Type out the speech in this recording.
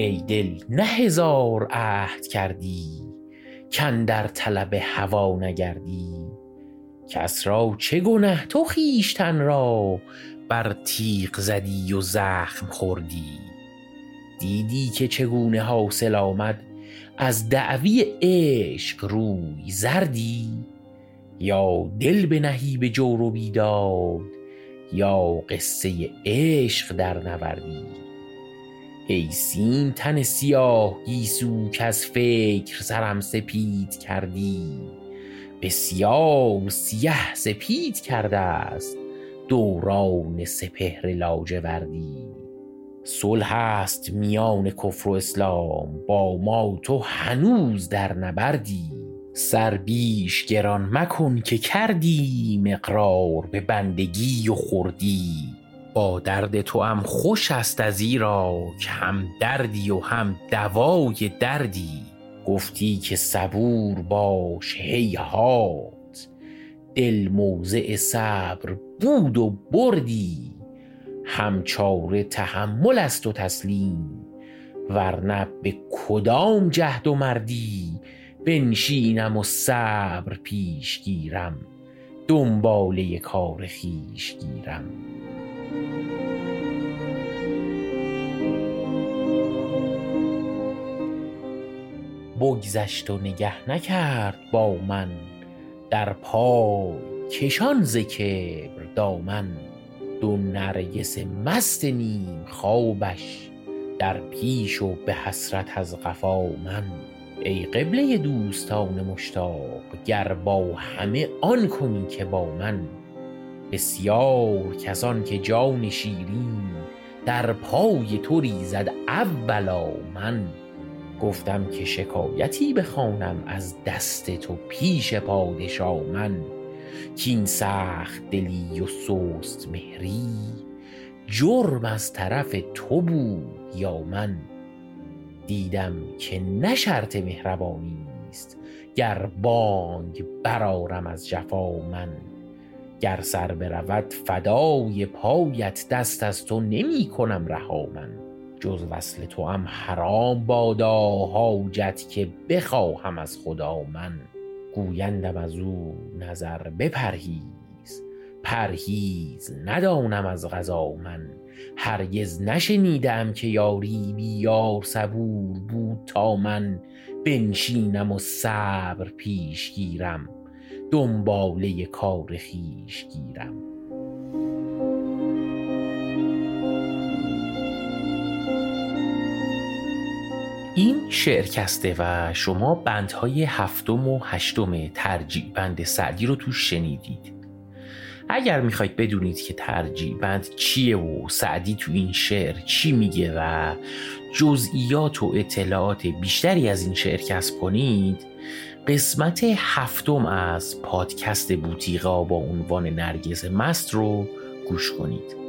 ای دل نه هزار عهد کردی در طلب هوا نگردی. کس را چه گنه تو خویشتن را بر تیغ زدی و زخم خوردی. دیدی که چگونه حاصل آمد از دعوی عشق روی زردی؟ یا دل بنهی به جور و بیداد یا قصه عشق در نوردی؟ ای سیم تن سیاه گیسو که از فکر سرم سپید کردی. بسیار سیه سپید کرده است دوران سپهر لاجوردی. صلح است میان کفر و اسلام با ما تو هنوز در نبردی. سر بیش گران مکن که کردی مقرار به بندگی و خوردی. با درد تو هم خوش است از ایرا که هم دردی و هم دوای دردی. گفتی که صبور باش هیهات دل موضع صبر بود و بردی. هم چاره تحمل است و تسلیم. ورنه به کدام جهد و مردی؟ بنشینم و صبر پیش گیرم. دنباله کار خویش گیرم. بگذشت و نگه نکرد با من. در پای کشان ز کبر دامن. دو نرگس مست نیم خوابش در پیش و به حسرت از قفا من. ای قبله دوستان مشتاق گر با همه آن کنی که با من. بسیار کسان که جان شیرین در پای تو ریزد اولا من. گفتم که شکایتی بخوانم از دست تو پیش پادشا من. کین سخت دلی و سست مهری جرم از طرف تو بود یا من. دیدم که نه شرط مهربانی است گر بانگ برارم از جفا من. گر سر برود فدای پایت دست از تو نمی کنم رها من. جز وصل تو هم حرام بادا حاجت که بخواهم از خدا من. گویندم از او نظر بپرهیز پرهیز ندانم از غذا من. هرگز نشنیدم که یاری بی یار صبور بود تا من. بنشینم و صبر پیش گیرم. دنباله کار خویش گیرم. این شعرکسته و شما بندهای هفتم و هشتم ترجیع بند سعدی رو توش شنیدید. اگر می‌خواید بدونید که ترجیع بند چیه و سعدی تو این شعر چی میگه و جزئیات و اطلاعات بیشتری از این شعر کسب کنید قسمت هفتم از پادکست بوتیقا با عنوان نرگز مست رو گوش کنید.